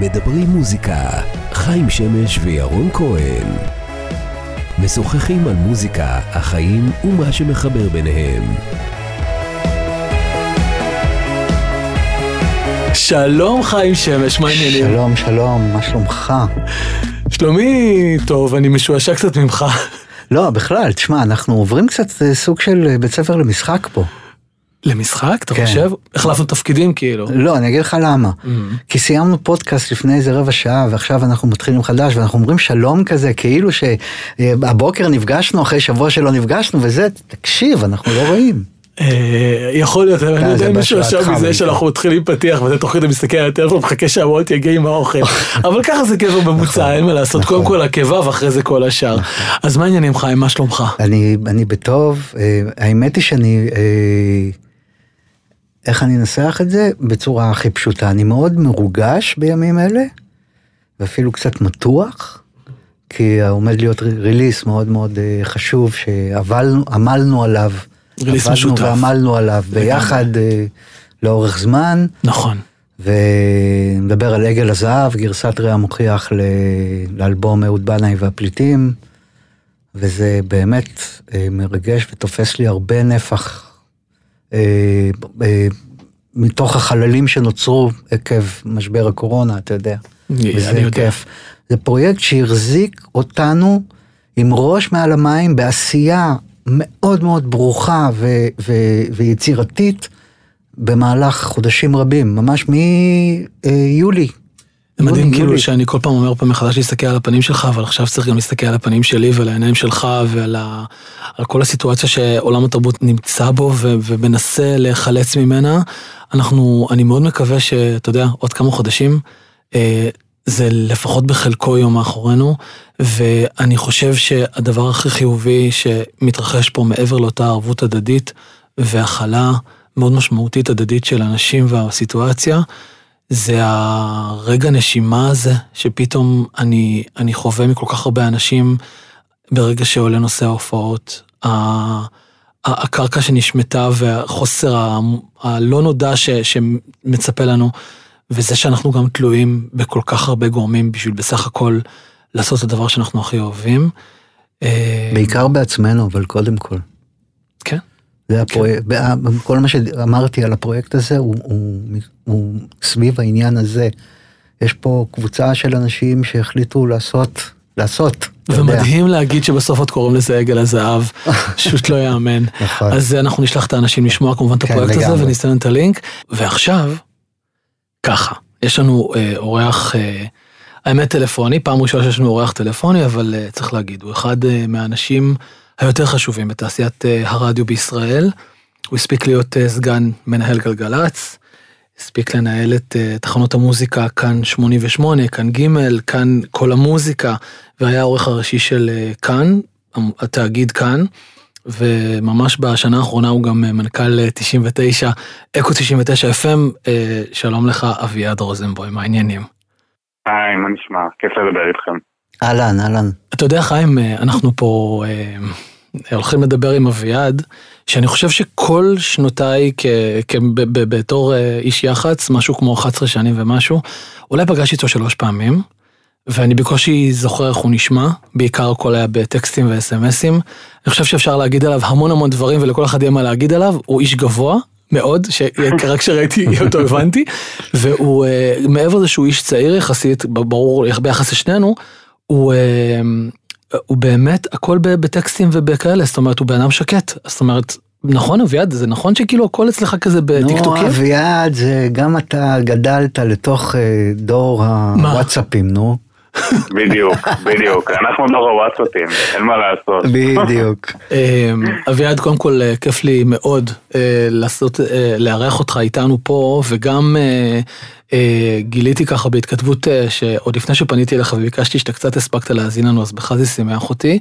מדברים מוזיקה, חיים שמש וירון כהן. משוחחים על מוזיקה, החיים ומה שמחבר ביניהם. שלום חיים שמש, מה העניינים? שלום, שלום, מה שלומך? שלומי, טוב, אני משועשע קצת ממך. לא, בכלל, תשמע, אנחנו עוברים קצת אה, סוג של אה, בית ספר למשחק פה. למשחק, אתה כן. חושב? החלפנו תפקידים כאילו. לא, אני אגיד לך למה. Mm. כי סיימנו פודקאסט לפני איזה רבע שעה, ועכשיו אנחנו מתחילים חדש, ואנחנו אומרים שלום כזה, כאילו שהבוקר נפגשנו אחרי שבוע שלא נפגשנו, וזה, תקשיב, אנחנו לא רואים. אה, יכול להיות, אני יודע אם מישהו ישב מזה. שאנחנו מתחילים פתיח ואתה תוך כדי מסתכל על הטלפון מחכה שהוולט יגיע עם האוכל. אבל ככה זה גבר ממוצע, אין מה לעשות, נכון. קודם כל הקיבה ואחרי זה כל השאר. אז מה העניינים חיים, מה שלומך? אני, אני בטוב, אה, האמת היא שאני, אה, איך אני אנסח את זה? בצורה הכי פשוטה. אני מאוד מרוגש בימים אלה, ואפילו קצת מתוח, כי עומד להיות ריליס מאוד מאוד אה, חשוב, שעמלנו עליו. ריליס עבדנו משותף. ועמלנו עליו ביחד אה, לאורך זמן, נכון. ונדבר על עגל הזהב, גרסת רע מוכיח לאלבום אהוד בנאי והפליטים, וזה באמת אה, מרגש ותופס לי הרבה נפח מתוך החללים שנוצרו עקב משבר הקורונה, אתה יודע. אני וזה יודע. כיף. זה פרויקט שהחזיק אותנו עם ראש מעל המים בעשייה מאוד מאוד ברוכה ו- ו- ויצירתית במהלך חודשים רבים, ממש מיולי. זה מדהים כאילו שאני כל פעם אומר פעם מחדש להסתכל על הפנים שלך, אבל עכשיו צריך גם להסתכל על הפנים שלי ועל העיניים שלך ועל ה... על כל הסיטואציה שעולם התרבות נמצא בו ו... ומנסה להיחלץ ממנה. אנחנו, אני מאוד מקווה שאתה יודע, עוד כמה חודשים, אה, זה לפחות בחלקו יום מאחורינו, ואני חושב שהדבר הכי חיובי שמתרחש פה מעבר לאותה ערבות הדדית והכלה מאוד משמעותית הדדית של אנשים והסיטואציה, זה הרגע נשימה הזה, שפתאום אני, אני חווה מכל כך הרבה אנשים ברגע שעולה נושא ההופעות. הקרקע שנשמטה והחוסר הלא נודע ש, שמצפה לנו, וזה שאנחנו גם תלויים בכל כך הרבה גורמים בשביל בסך הכל לעשות את הדבר שאנחנו הכי אוהבים. אה, בעיקר בעצמנו, אבל קודם כל. כן. זה הפרויקט, כל מה שאמרתי על הפרויקט הזה הוא, הוא, הוא סביב העניין הזה. יש פה קבוצה של אנשים שהחליטו לעשות, לעשות. ומדהים להגיד שבסוף עוד קוראים לזה עגל הזהב, פשוט לא יאמן. נכון. אז אנחנו נשלח את האנשים לשמוע כמובן את כן, הפרויקט הזה. ונסתן את הלינק. ועכשיו, ככה, יש לנו אה, אורח, אה, האמת טלפוני, פעם ראשונה שיש לנו אורח טלפוני, אבל אה, צריך להגיד, הוא אחד אה, מהאנשים היותר חשובים בתעשיית אה, הרדיו בישראל. הוא הספיק להיות אה, סגן מנהל גלגלצ, הספיק לנהל את אה, תחנות המוזיקה כאן 88, כאן ג', כאן כל המוזיקה, והיה העורך הראשי של כאן, התאגיד כאן. וממש בשנה האחרונה הוא גם מנכ"ל אה, 99, אקו 99 FM, שלום לך אביעד רוזנבוים, מה העניינים? היי, מה נשמע? כיף לדבר איתכם. אהלן, אהלן. אתה יודע חיים, אה, אנחנו פה אה, הולכים לדבר עם אביעד, שאני חושב שכל שנותיי כ- כ- ב- ב- בתור אה, איש יח"צ, משהו כמו 11 שנים ומשהו, אולי פגשתי אותו שלוש פעמים, ואני בקושי זוכר איך הוא נשמע, בעיקר הכל היה בטקסטים וסמסים. אני חושב שאפשר להגיד עליו המון המון דברים ולכל אחד יהיה מה להגיד עליו, הוא איש גבוה. מאוד, שרק כשראיתי אותו הבנתי, והוא אה, מעבר לזה שהוא איש צעיר יחסית, ברור ביחס לשנינו, הוא, אה, הוא באמת הכל בטקסטים ובכאלה, זאת אומרת הוא בן אדם שקט, זאת אומרת, נכון אביעד, זה נכון שכאילו הכל אצלך כזה בטיקטוקים? נו, אביעד, זה גם אתה גדלת לתוך אה, דור הוואטסאפים, נו. בדיוק, בדיוק. אנחנו דור הוואטסאפים, אין מה לעשות. בדיוק. אה, אביעד, קודם כל אה, כיף לי מאוד אה, לעשות, אה, לארח אותך איתנו פה, וגם גיליתי ככה בהתכתבות שעוד לפני שפניתי אליך וביקשתי שאתה קצת הספקת להאזין לנו, אז בכלל זה שימח אותי.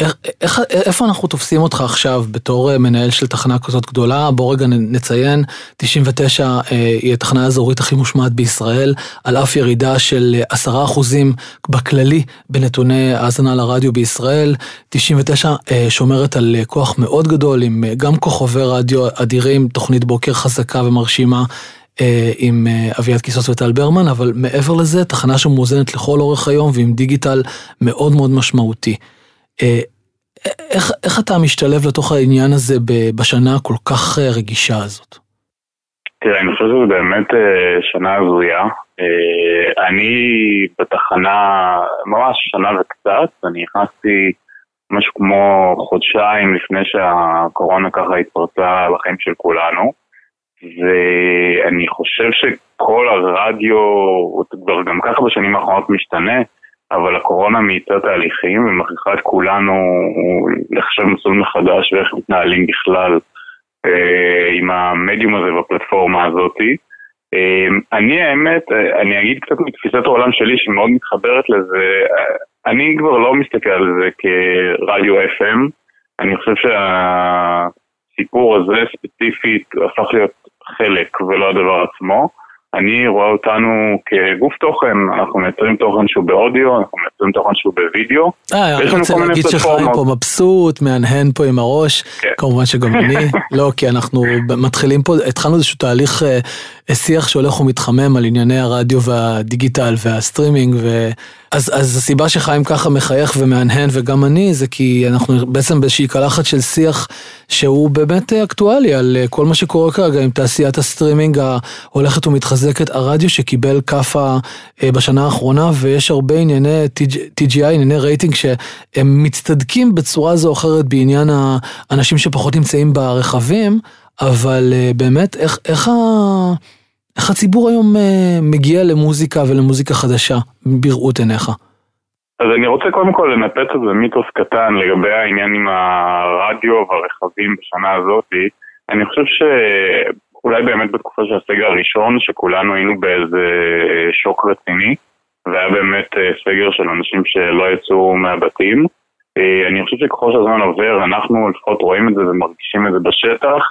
אה, איך, איפה אנחנו תופסים אותך עכשיו בתור אה, מנהל של תחנה כזאת גדולה? בוא רגע נציין, 99 אה, היא התחנה האזורית הכי מושמעת בישראל, על אף ירידה של אה, 10% בכללי בנתוני האזנה לרדיו בישראל. 99 אה, שומרת על אה, כוח מאוד גדול עם אה, גם כוכבי רדיו אדירים, תוכנית בוקר חזקה ומרשימה. אה, עם אה, אביעד קיסוס וטל ברמן, אבל מעבר לזה, תחנה שמאוזנת לכל אורך היום ועם דיגיטל מאוד מאוד משמעותי. אה, איך, איך אתה משתלב לתוך העניין הזה בשנה הכל כך אה, רגישה הזאת? תראה, אני חושב שזו באמת אה, שנה הזויה. אני בתחנה ממש שנה וקצת, אני נכנסתי משהו כמו חודשיים לפני שהקורונה ככה התפרצה לחיים של כולנו. ואני חושב שכל הרדיו, כבר גם ככה בשנים האחרונות משתנה, אבל הקורונה מאיצה תהליכים ומכריחה את כולנו לחשב מסלול מחדש ואיך מתנהלים בכלל אה, עם המדיום הזה והפלטפורמה הזאתי. אה, אני האמת, אה, אני אגיד קצת מתפיסת העולם שלי שמאוד מתחברת לזה, אני כבר לא מסתכל על זה כרדיו FM, אני חושב שהסיפור הזה ספציפית הפך להיות חלק ולא הדבר עצמו. אני רואה אותנו כגוף תוכן, אנחנו מייצרים תוכן שהוא באודיו, אנחנו מייצרים תוכן שהוא בווידאו. אה, אני רוצה להגיד שחיים פה מבסוט, מהנהן פה עם הראש, כן. כמובן שגם אני, לא, כי אנחנו מתחילים פה, התחלנו איזשהו תהליך אה, שיח שהולך ומתחמם על ענייני הרדיו והדיגיטל והסטרימינג, ו... אז, אז הסיבה שחיים ככה מחייך ומהנהן וגם אני, זה כי אנחנו בעצם באיזושהי קלחת של שיח שהוא באמת אקטואלי על אה, כל מה שקורה כרגע עם תעשיית הסטרימינג ההולכת ומתחזקת, הרדיו שקיבל כאפה אה, בשנה האחרונה, ויש הרבה ענייני TGI, ענייני רייטינג שהם מצטדקים בצורה זו או אחרת בעניין האנשים שפחות נמצאים ברכבים, אבל אה, באמת, איך, איך ה... איך הציבור היום uh, מגיע למוזיקה ולמוזיקה חדשה בראות עיניך? אז אני רוצה קודם כל לנפץ איזה מיתוס קטן לגבי העניין עם הרדיו והרכבים בשנה הזאת. אני חושב שאולי באמת בתקופה של הסגר הראשון, שכולנו היינו באיזה אה, שוק רציני, והיה באמת אה, סגר של אנשים שלא יצאו מהבתים. אני חושב שככל שהזמן עובר, אנחנו לפחות רואים את זה ומרגישים את זה בשטח.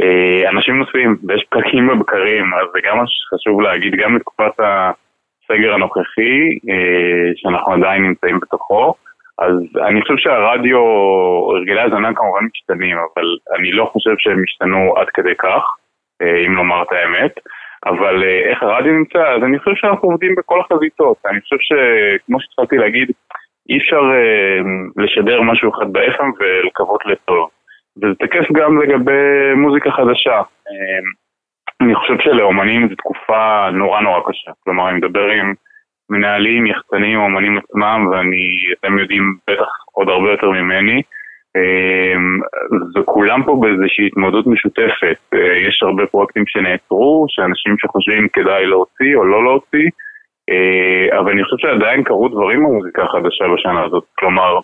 אה, אנשים נוסעים ויש פקקים בבקרים, אז זה גם מה שחשוב להגיד, גם בתקופת הסגר הנוכחי, אה, שאנחנו עדיין נמצאים בתוכו, אז אני חושב שהרדיו, הרגלי הזנה כמובן משתנים, אבל אני לא חושב שהם השתנו עד כדי כך, אה, אם לומר את האמת. אבל איך הרדיו נמצא, אז אני חושב שאנחנו עובדים בכל החזיתות. אני חושב שכמו שהתחלתי להגיד, אי אפשר לשדר משהו אחד ב-FM ולקוות לטוב. וזה תקף גם לגבי מוזיקה חדשה. אמ, אני חושב שלאומנים זו תקופה נורא נורא קשה. כלומר, אני מדבר עם מנהלים, יחצנים, אומנים עצמם, ואתם יודעים בטח עוד הרבה יותר ממני. וכולם אמ, פה באיזושהי התמודדות משותפת. אה, יש הרבה פרויקטים שנעצרו, שאנשים שחושבים כדאי להוציא או לא להוציא, אה, אבל אני חושב שעדיין קרו דברים במוזיקה החדשה בשנה הזאת. כלומר,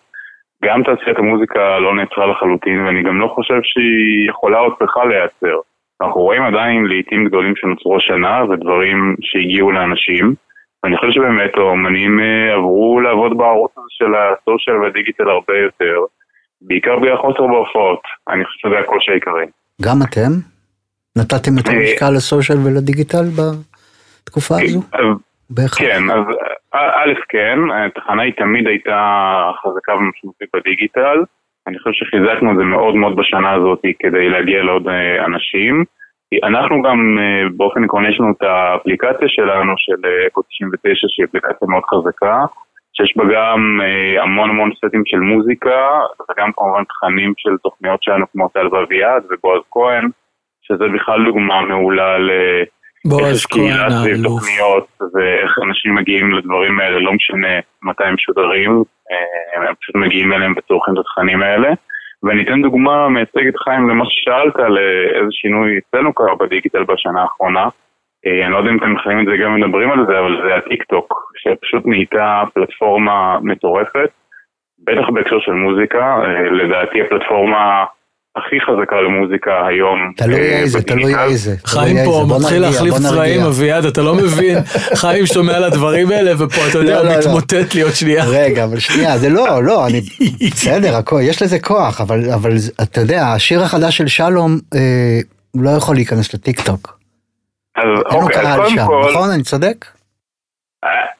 גם תעשיית המוזיקה לא נעצרה לחלוטין, ואני גם לא חושב שהיא יכולה או צריכה להיעצר. אנחנו רואים עדיין לעיתים גדולים שנוצרו השנה ודברים שהגיעו לאנשים, ואני חושב שבאמת האומנים אה, עברו לעבוד בערוץ הזה של הסושיאל והדיגיטל הרבה יותר, בעיקר בגלל חוסר בהופעות. אני חושב שזה הקושי העיקרי. גם אתם? נתתם יותר אה, משקל לסושיאל ולדיגיטל בתקופה הזו? כן, אז א', כן, התחנה היא תמיד הייתה חזקה ומשמעותית בדיגיטל. אני חושב שחיזקנו את זה מאוד מאוד בשנה הזאת כדי להגיע לעוד אה, אנשים. אנחנו גם אה, באופן עקרוני יש לנו את האפליקציה שלנו של אקו 99 שהיא אפליקציה מאוד חזקה, שיש בה גם אה, המון המון סטים של מוזיקה, וגם כמובן תכנים של תוכניות שלנו כמו טל ואביעד ובועז כהן, שזה בכלל דוגמה מעולה ל... בועז כהן האלוף. ואיך אנשים מגיעים לדברים האלה, לא משנה מתי הם משודרים, אה, הם פשוט מגיעים אליהם וצורכים את התכנים האלה. ואני אתן דוגמה מייצגת חיים למה ששאלת, לאיזה שינוי אצלנו קרה בדיגיטל בשנה האחרונה. אה, אני לא יודע אם אתם חיים את זה גם מדברים על זה, אבל זה הטיק טוק, שפשוט נהייתה פלטפורמה מטורפת, בטח בהקשר של מוזיקה, אה, לדעתי הפלטפורמה הכי חזקה למוזיקה היום. תלוי אה, איזה, תלוי איזה. חיים פה מתחיל להחליף צבעים, אביעד, אתה לא מבין. חיים שומע על הדברים האלה, ופה אתה יודע, לא, לא, לא. מתמוטט לי עוד שנייה. רגע, אבל שנייה, זה לא, לא, אני, בסדר, יש לזה כוח, אבל אתה יודע, השיר החדש של שלום אה, לא יכול להיכנס לטיק טוק. אז אוקיי, אז קודם כל... נכון, אני צודק?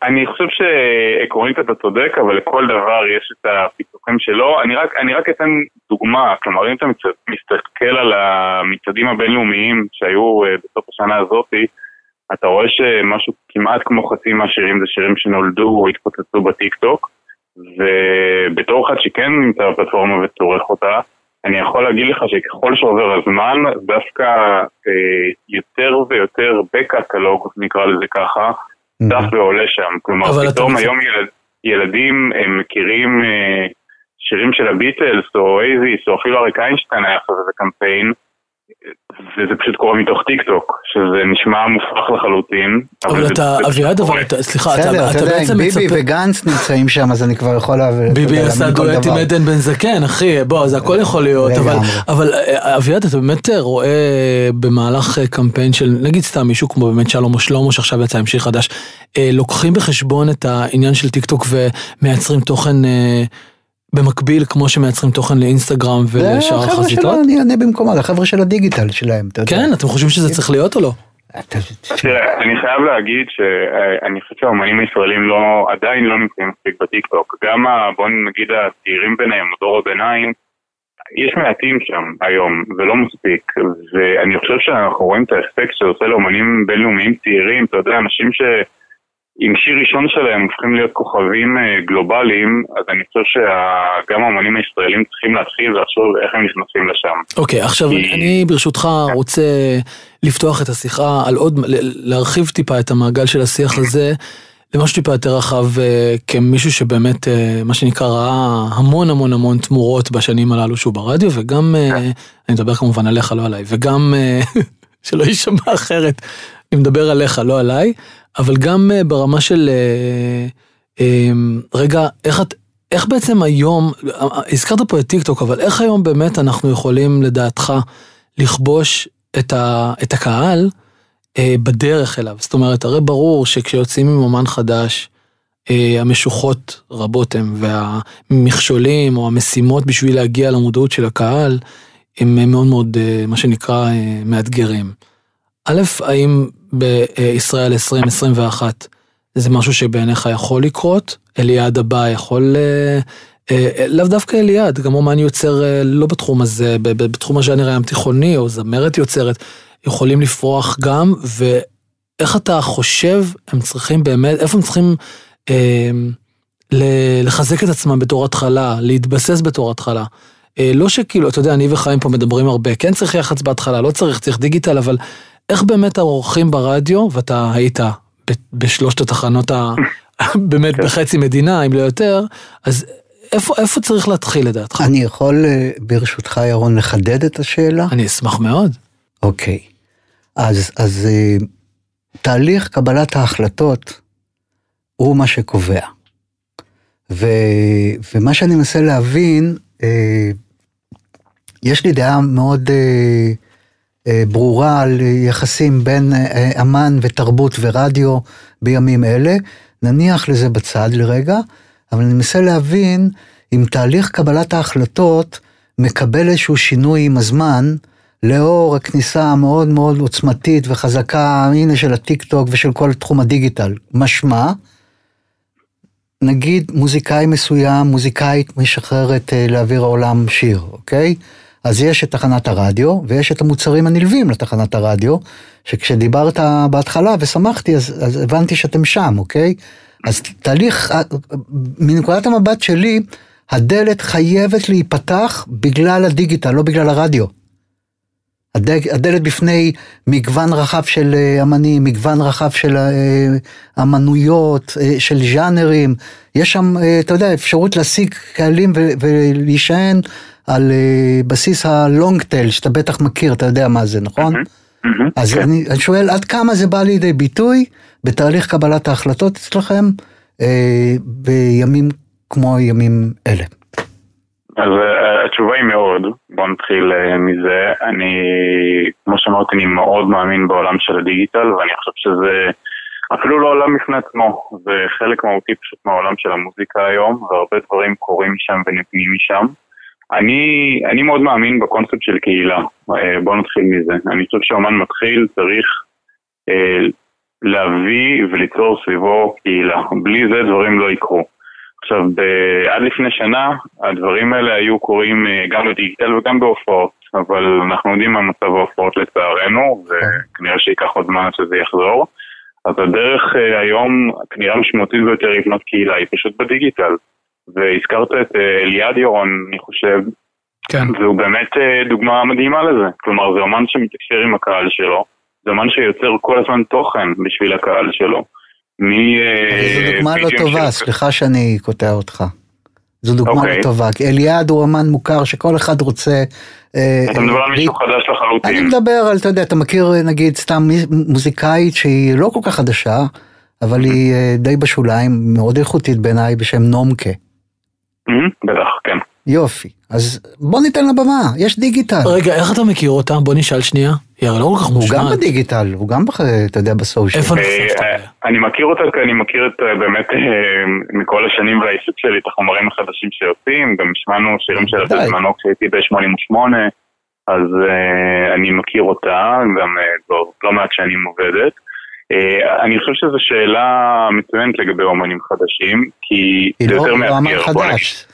אני חושב שעקרונית אתה צודק, אבל לכל דבר יש את הפיתוחים שלו. אני רק, אני רק אתן דוגמה, כלומר אם אתה מסתכל על המצעדים הבינלאומיים שהיו אה, בסוף השנה הזאתי, אתה רואה שמשהו כמעט כמו חצי מהשירים זה שירים שנולדו או התפוצצו בטיק טוק, ובתור אחד שכן נמצא בפלטפורמה וצורך אותה, אני יכול להגיד לך שככל שעובר הזמן, דווקא אה, יותר ויותר בקטלוג, נקרא לזה ככה, צף ועולה שם. כלומר, פתאום היום ילד, ילדים הם מכירים אה, שירים של הביטלס או אואזיס, או אפילו אריק איינשטיין היה אחרי זה קמפיין. וזה פשוט קורה מתוך טיק טוק, שזה נשמע מופרך לחלוטין. אבל אתה, אביעד, אבל אתה, סליחה, אתה בעצם מצפה... ביבי וגנץ נמצאים שם, אז אני כבר יכול להבין ביבי עשה דואט עם עדן בן זקן, אחי, בוא, זה הכל יכול להיות, אבל אה, אביעד, אתה באמת רואה במהלך אה, קמפיין של, נגיד סתם מישהו כמו באמת שלום או שלמה, שעכשיו יצא עם שיר חדש, אה, לוקחים בחשבון את העניין של טיק טוק ומייצרים תוכן... במקביל, כמו שמייצרים תוכן לאינסטגרם ולשאר החזיתות? החבר'ה שלו, אני אענה במקומה, החבר'ה של הדיגיטל שלהם, אתה יודע. כן, אתם חושבים שזה צריך להיות או לא? תראה, אני חייב להגיד שאני חושב שהאומנים הישראלים לא, עדיין לא נמצאים מספיק בטיקטוק. גם, בוא נגיד, הצעירים ביניהם, דור הביניים, יש מעטים שם היום, ולא מספיק. ואני חושב שאנחנו רואים את האפקט שזה עושה לאומנים בינלאומיים צעירים, אתה יודע, אנשים ש... עם שיר ראשון שלהם הופכים להיות כוכבים אה, גלובליים, אז אני חושב שגם האמנים הישראלים צריכים להתחיל ולחשוב איך הם נכנסים לשם. אוקיי, okay, עכשיו כי... אני ברשותך רוצה לפתוח את השיחה על עוד, להרחיב טיפה את המעגל של השיח הזה. למשהו טיפה יותר רחב אה, כמישהו שבאמת, אה, מה שנקרא, ראה המון המון המון תמורות בשנים הללו שהוא ברדיו, וגם, אני מדבר כמובן עליך, לא עליי, וגם, שלא יישמע אחרת, אני מדבר עליך, לא עליי. אבל גם אה, ברמה של, אה, אה, רגע, איך את... איך בעצם היום, הזכרת פה את טיקטוק, אבל איך היום באמת אנחנו יכולים לדעתך לכבוש את, ה, את הקהל אה, בדרך אליו? זאת אומרת, הרי ברור שכשיוצאים עם אומן חדש, אה, המשוכות רבות הן, והמכשולים או המשימות בשביל להגיע למודעות של הקהל, הם מאוד מאוד, אה, מה שנקרא, אה, מאתגרים. א', האם בישראל 2021 זה משהו שבעיניך יכול לקרות? אליעד הבא יכול... אה, אה, לאו דווקא אליעד, גם אומן יוצר אה, לא בתחום הזה, בתחום הז'אנר הים תיכוני, או זמרת יוצרת, יכולים לפרוח גם, ואיך אתה חושב הם צריכים באמת, איפה הם צריכים אה, לחזק את עצמם בתור התחלה, להתבסס בתור התחלה. אה, לא שכאילו, אתה יודע, אני וחיים פה מדברים הרבה, כן צריך יח"צ בהתחלה, לא צריך, צריך דיגיטל, אבל איך באמת האורחים ברדיו, ואתה היית בשלושת התחנות ה... באמת כן. בחצי מדינה, אם לא יותר, אז איפה, איפה צריך להתחיל לדעתך? אני יכול אה, ברשותך ירון לחדד את השאלה? אני אשמח מאוד. אוקיי, אז, אז אה, תהליך קבלת ההחלטות הוא מה שקובע. ו, ומה שאני מנסה להבין, אה, יש לי דעה מאוד אה, ברורה על יחסים בין אה, אמן ותרבות ורדיו בימים אלה. נניח לזה בצד לרגע, אבל אני מנסה להבין אם תהליך קבלת ההחלטות מקבל איזשהו שינוי עם הזמן, לאור הכניסה המאוד מאוד עוצמתית וחזקה, הנה של הטיק טוק ושל כל תחום הדיגיטל. משמע, נגיד מוזיקאי מסוים, מוזיקאית משחררת אה, לאוויר העולם שיר, אוקיי? אז יש את תחנת הרדיו, ויש את המוצרים הנלווים לתחנת הרדיו, שכשדיברת בהתחלה ושמחתי, אז, אז הבנתי שאתם שם, אוקיי? אז תהליך, מנקודת המבט שלי, הדלת חייבת להיפתח בגלל הדיגיטל, לא בגלל הרדיו. הדלת בפני מגוון רחב של אה, אמנים, מגוון רחב של אה, אמנויות, אה, של ז'אנרים, יש שם, אתה יודע, אפשרות להשיג קהלים ולהישען על בסיס הלונג טייל, שאתה בטח מכיר, אתה יודע מה זה, נכון? אז כן. אני, אני שואל, עד כמה זה בא לידי ביטוי בתהליך קבלת ההחלטות אצלכם בימים כמו ימים אלה? אז uh, התשובה היא מאוד, בוא נתחיל uh, מזה. אני, כמו שאמרתי, אני מאוד מאמין בעולם של הדיגיטל, ואני חושב שזה אפילו לא עולם בפני עצמו, זה חלק מהותי פשוט מהעולם של המוזיקה היום, והרבה דברים קורים משם ונתנים משם. אני, אני מאוד מאמין בקונספט של קהילה, אה, בואו נתחיל מזה. אני חושב שאומן מתחיל צריך אה, להביא וליצור סביבו קהילה. בלי זה דברים לא יקרו. עכשיו, ב- עד לפני שנה הדברים האלה היו קורים אה, גם בדיגיטל וגם בהופעות, אבל אנחנו יודעים מה מצב ההופעות לצערנו, וכנראה שייקח עוד זמן שזה יחזור. אז הדרך אה, היום, כנראה המשמעותית ביותר לבנות קהילה היא פשוט בדיגיטל. והזכרת את אה, אליעד יורון, אני חושב, כן. והוא באמת דוגמה מדהימה לזה. כלומר, זה אומן שמתקשר עם הקהל שלו, זה אומן שיוצר כל הזמן תוכן בשביל הקהל שלו. מ... זו דוגמה לא טובה, של- סליחה שאני קוטע אותך. זו דוגמה אוקיי. לא טובה, כי אליעד הוא אמן מוכר שכל אחד רוצה... אה, אתה מדבר על אה, מישהו חדש אני לחלוטין. מדבר על, אתה יודע, אתה מכיר נגיד סתם מי- מוזיקאית שהיא לא כל כך חדשה, אבל היא אה, די בשוליים, מאוד איכותית בעיניי, בשם נומקה. בטח, כן. יופי. אז בוא ניתן לה במה, יש דיגיטל. רגע, איך אתה מכיר אותה? בוא נשאל שנייה. היא הרי לא כל כך הוא גם מושמעת. בדיגיטל, הוא גם, בח- אתה יודע, בסושיאל. איפה אה, נחשפת אה? אני מכיר אותה כי אני מכיר את אה, באמת מכל השנים והעיסוק שלי את החומרים החדשים שיוצאים, גם שמענו שירים שלה. בזמנו כשהייתי ב-88, אז אני מכיר אותה, גם לא מעט שנים עובדת. אני חושב שזו שאלה מצוינת לגבי אומנים חדשים, כי היא זה לא יותר מאתגר. בוא נגיד. חדש.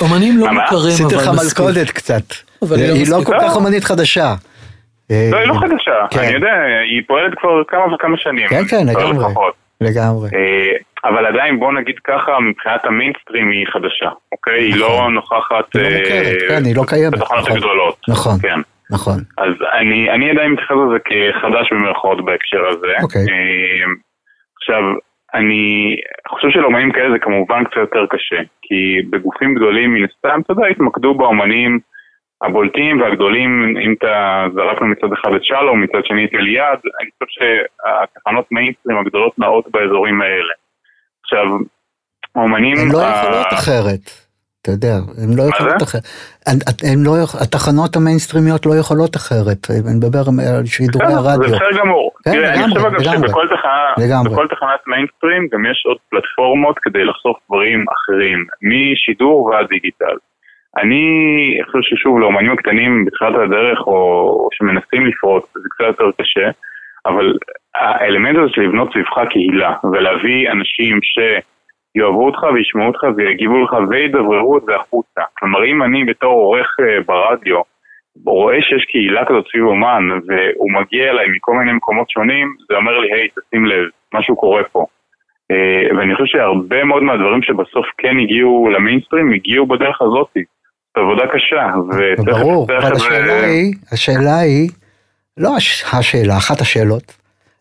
אומנים לא? מוכרים, עשיתי לך אבל מספיק. מלכודת קצת. היא לא היא לא. כל כך לא. אומנית חדשה. לא, היא לא חדשה, כן. אני יודע, היא פועלת כבר כמה וכמה שנים. כן, כן, לגמרי. לפחות. לגמרי. אה, אבל עדיין בוא נגיד ככה, מבחינת המיינסטרים היא חדשה, אוקיי? היא לא נכון. נוכחת היא לא אה, מוכרת, כן, היא לא קיימת. בתחנות נכון. הגדולות. נכון, כן. נכון. אז אני, אני עדיין מתייחס לזה כחדש במירכאות בהקשר הזה. אוקיי. אה, עכשיו, אני חושב שלאומנים כאלה זה כמובן קצת יותר קשה, כי בגופים גדולים מן הסתם, אתה יודע, התמקדו באומנים הבולטים והגדולים, אם אתה זרקנו מצד אחד את שלום, מצד שני את אליעד, אני חושב שהתחנות מיינסטרים הגדולות נעות באזורים האלה. עכשיו, האומנים... הן לא ה- יכולות אחרת. אתה יודע, הן לא יכולות? אחרת. לא התחנות המיינסטרימיות לא יכולות אחרת. אני מדבר על שידורי הרדיו. זה בסדר גמור. כן, תראה, אני לגמרי, חושב אגב לגמרי. שבכל תחנה, לגמרי. בכל תחנת מיינסטרים גם יש עוד פלטפורמות כדי לחשוף דברים אחרים, משידור ועד דיגיטל. אני חושב ששוב, לאומנים הקטנים בתחילת הדרך, או, או שמנסים לפרוץ, זה קצת יותר קשה, אבל האלמנט הזה של לבנות סביבך קהילה, ולהביא אנשים שיאהבו אותך וישמעו אותך ויגיבו לך וידבררו את זה החוצה. כלומר, אם אני בתור עורך אה, ברדיו, רואה שיש קהילה כזאת סביב אומן, והוא מגיע אליי מכל מיני מקומות שונים, זה אומר לי, היי, תשים לב, משהו קורה פה. אה, ואני חושב שהרבה מאוד מהדברים שבסוף כן הגיעו למיינסטרים, הגיעו בדרך הזאת. עבודה קשה, ברור, אבל השאלה היא, השאלה היא, לא הש- השאלה, אחת השאלות.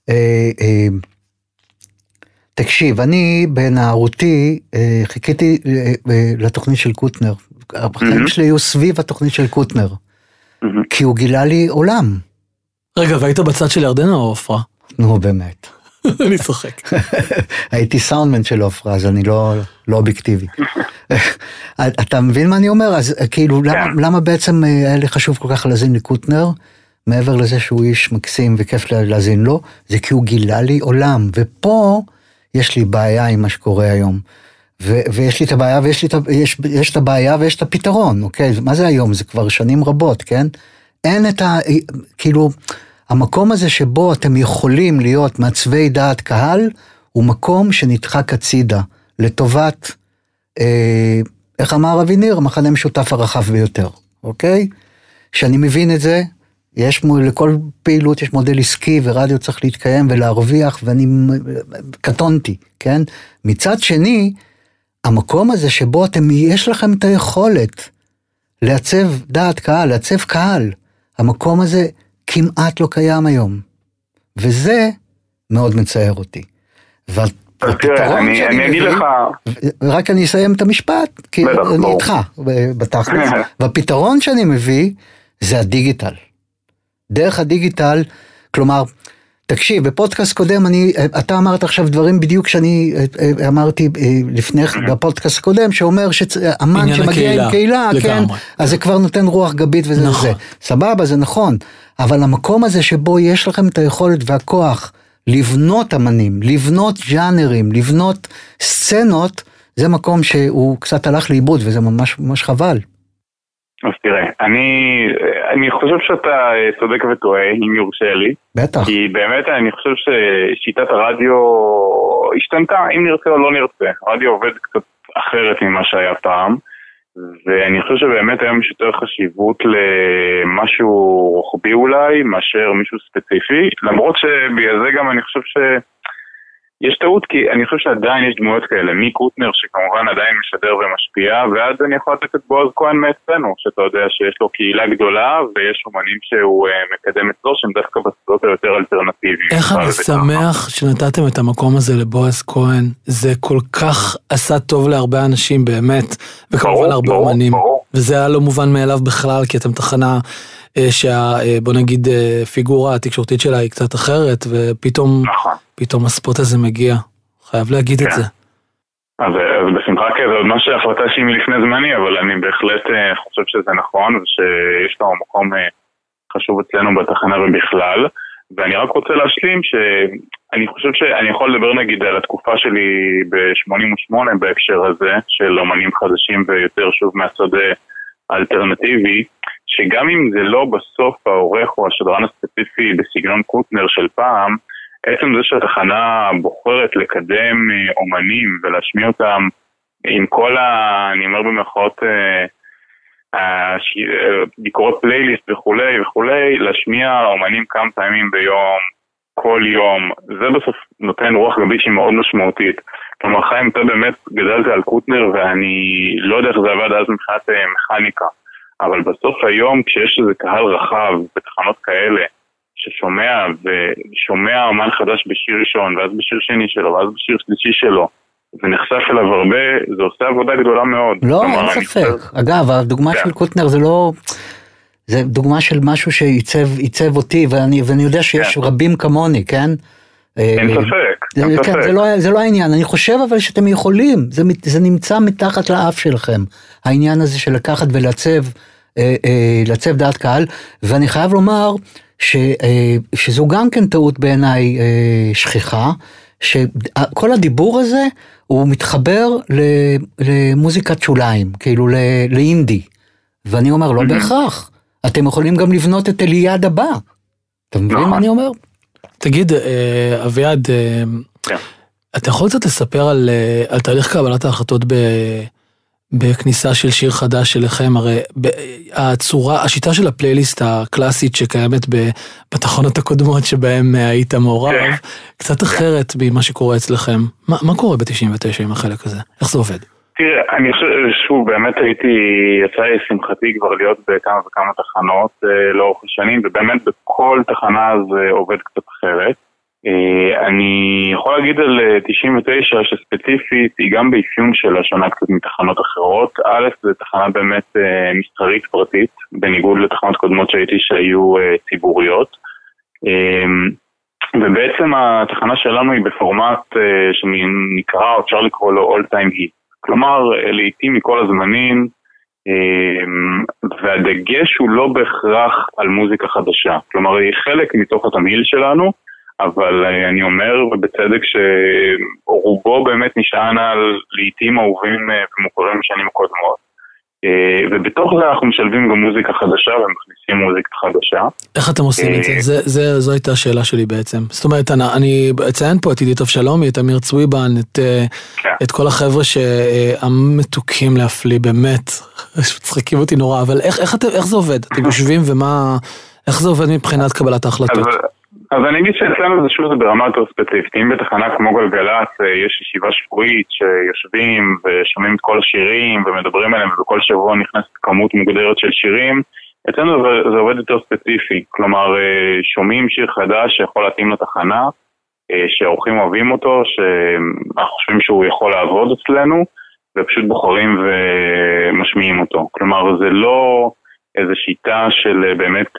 אה, אה, תקשיב, אני בנערותי אה, חיכיתי לתוכנית של קוטנר. החיים. שלי היו סביב התוכנית של קוטנר. כי הוא גילה לי עולם. רגע, והיית בצד של ירדנה או עופרה? נו באמת. אני צוחק. הייתי סאונדמן של עופרה, אז אני לא, לא אובייקטיבי. אתה מבין מה אני אומר? אז אה, כאילו, למה, כן. למה בעצם אה, היה לי חשוב כל כך להאזין לקוטנר? מעבר לזה שהוא איש מקסים וכיף לה- להאזין לו, זה כי הוא גילה לי עולם. ופה יש לי בעיה עם מה שקורה היום. ו- ויש לי את הבעיה ויש לי את, ה- יש, יש את הבעיה ויש את הפתרון, אוקיי? מה זה היום? זה כבר שנים רבות, כן? אין את ה... כאילו, המקום הזה שבו אתם יכולים להיות מעצבי דעת קהל, הוא מקום שנדחק הצידה, לטובת, אה, איך אמר אבי ניר, המחנה המשותף הרחב ביותר, אוקיי? שאני מבין את זה, יש לכל פעילות יש מודל עסקי ורדיו צריך להתקיים ולהרוויח ואני קטונתי, כן? מצד שני, המקום הזה שבו אתם, יש לכם את היכולת לעצב דעת קהל, לעצב קהל, המקום הזה כמעט לא קיים היום. וזה מאוד מצער אותי. אז תראה, אני שאני אני אגיד מביא- לך, רק אני אסיים את המשפט, כי בטח, אני. איתך בתכלס. והפתרון שאני מביא זה הדיגיטל. דרך הדיגיטל, כלומר, תקשיב, בפודקאסט קודם אני, אתה אמרת עכשיו דברים בדיוק שאני אה, אה, אמרתי אה, לפני, בפודקאסט הקודם, שאומר שאמן שמגיע הקהילה, עם קהילה, כן, לגמרי. אז זה כבר נותן רוח גבית וזה נכון. זה. סבבה, זה נכון. אבל המקום הזה שבו יש לכם את היכולת והכוח לבנות אמנים, לבנות ג'אנרים, לבנות סצנות, זה מקום שהוא קצת הלך לאיבוד וזה ממש ממש חבל. אז תראה, אני, אני חושב שאתה צודק וטועה, אם יורשה לי. בטח. כי באמת אני חושב ששיטת הרדיו השתנתה, אם נרצה או לא נרצה. הרדיו עובד קצת אחרת ממה שהיה פעם, ואני חושב שבאמת היום יש יותר חשיבות למשהו רוחבי אולי, מאשר מישהו ספציפי, למרות שבגלל זה גם אני חושב ש... יש טעות כי אני חושב שעדיין יש דמויות כאלה, מי קוטנר שכמובן עדיין משדר ומשפיע, ואז אני יכול לתת את בועז כהן מאצלנו, שאתה יודע שיש לו קהילה גדולה ויש אומנים שהוא uh, מקדם אצלו שהם דווקא בשדות היותר אלטרנטיביים. איך אני שמח שנתתם את המקום הזה לבועז כהן, זה כל כך עשה טוב להרבה אנשים באמת, וכמובן להרבה אומנים, ברור. וזה היה לא מובן מאליו בכלל, כי אתם תחנה... אה, שבוא אה, נגיד אה, פיגורה התקשורתית שלה היא קצת אחרת, ופתאום נכון. פתאום הספוט הזה מגיע. חייב להגיד כן. את זה. אז, אז בשמחה כן, זה עוד מה שההחלטה שהיא מלפני זמני, אבל אני בהחלט חושב שזה נכון, ושיש לו מקום חשוב אצלנו בתחנה ובכלל. ואני רק רוצה להשלים שאני חושב שאני יכול לדבר נגיד על התקופה שלי ב-88 בהקשר הזה, של אומנים חדשים ויותר שוב מהשדה האלטרנטיבי. שגם אם זה לא בסוף העורך או השדרן הספציפי בסגנון קוטנר של פעם, עצם זה שהתחנה בוחרת לקדם אה, אומנים ולהשמיע אותם עם כל ה... אני אומר במרכאות אה, ביקורות פלייליסט וכולי וכולי, להשמיע אומנים כמה פעמים ביום, כל יום, זה בסוף נותן רוח גבית שהיא מאוד משמעותית. כלומר, חיים, אתה באמת גדלת על קוטנר ואני לא יודע איך זה עבד אז מבחינת אה, מכניקה. אבל בסוף היום כשיש איזה קהל רחב בתחנות כאלה ששומע ושומע אומן חדש בשיר ראשון ואז בשיר שני שלו ואז בשיר שלישי שלו ונחשף אליו הרבה, זה עושה עבודה גדולה מאוד. לא, אין ספק. אגב, הדוגמה. של קוטנר זה לא... זה דוגמה של משהו שעיצב אותי ואני, ואני יודע שיש yeah. רבים כמוני, כן? אין אה, ספק, אין כן, ספק. זה לא, זה לא העניין, אני חושב אבל שאתם יכולים, זה, זה נמצא מתחת לאף שלכם, העניין הזה של לקחת ולעצב אה, אה, לעצב דעת קהל, ואני חייב לומר ש, אה, שזו גם כן טעות בעיניי שכיחה, שכל הדיבור הזה הוא מתחבר למוזיקת שוליים, כאילו לאינדי, ואני אומר לא בהכרח, אתם יכולים גם לבנות את אליעד הבא, אתה מבין מה נכון. אני אומר? תגיד, אביעד, כן. אתה יכול קצת לספר על, על תהליך קבלת ההחלטות ב... בכניסה של שיר חדש שלכם, הרי הצורה, השיטה של הפלייליסט הקלאסית שקיימת בתחנות הקודמות שבהם היית מעורב, כן. קצת אחרת ממה שקורה אצלכם. מה, מה קורה ב-99 עם החלק הזה? איך זה עובד? תראה, אני חושב, שוב, באמת הייתי, יצא לי שמחתי כבר להיות בכמה וכמה תחנות אה, לאורך השנים, ובאמת בכל תחנה זה עובד קצת אחרת. אה, אני יכול להגיד על 99 אה, שספציפית היא גם באפיון שלה שונה קצת מתחנות אחרות. א', זו תחנה באמת אה, מסחרית פרטית, בניגוד לתחנות קודמות שהייתי שהיו ציבוריות. ובעצם התחנה שלנו היא בפורמט שנקרא, או אפשר לקרוא לו All Time Heat. כלומר, לעיתים מכל הזמנים, והדגש הוא לא בהכרח על מוזיקה חדשה. כלומר, היא חלק מתוך התמהיל שלנו. אבל אה, אני אומר, ובצדק, שרובו באמת נשען על לעיתים אהובים אה, ומוכרים בשנים הקודמות. אה, ובתוך זה אנחנו משלבים גם מוזיקה חדשה ומכניסים מוזיקה חדשה. איך אתם עושים את זה? זה? זו הייתה השאלה שלי בעצם. זאת אומרת, אני, אציין פה את עידית אבשלומי, את אמיר צוויבן, את, כן. את כל החבר'ה שהמתוקים להפליא, באמת, מצחיקים אותי נורא, אבל איך זה עובד? אתם יושבים ומה, איך זה עובד מבחינת קבלת ההחלטות? אז, אני אגיד שאצלנו זה שוב ברמה יותר ספציפית. אם בתחנה כמו גלגלצ אה, יש ישיבה שבועית שיושבים ושומעים את כל השירים ומדברים עליהם ובכל שבוע נכנסת כמות מוגדרת של שירים, אצלנו זה, זה עובד יותר ספציפי. כלומר, אה, שומעים שיר חדש שיכול להתאים לתחנה, אה, שהאורחים אוהבים אותו, שאנחנו חושבים שהוא יכול לעבוד אצלנו, ופשוט בוחרים ומשמיעים אותו. כלומר, זה לא איזו שיטה של באמת...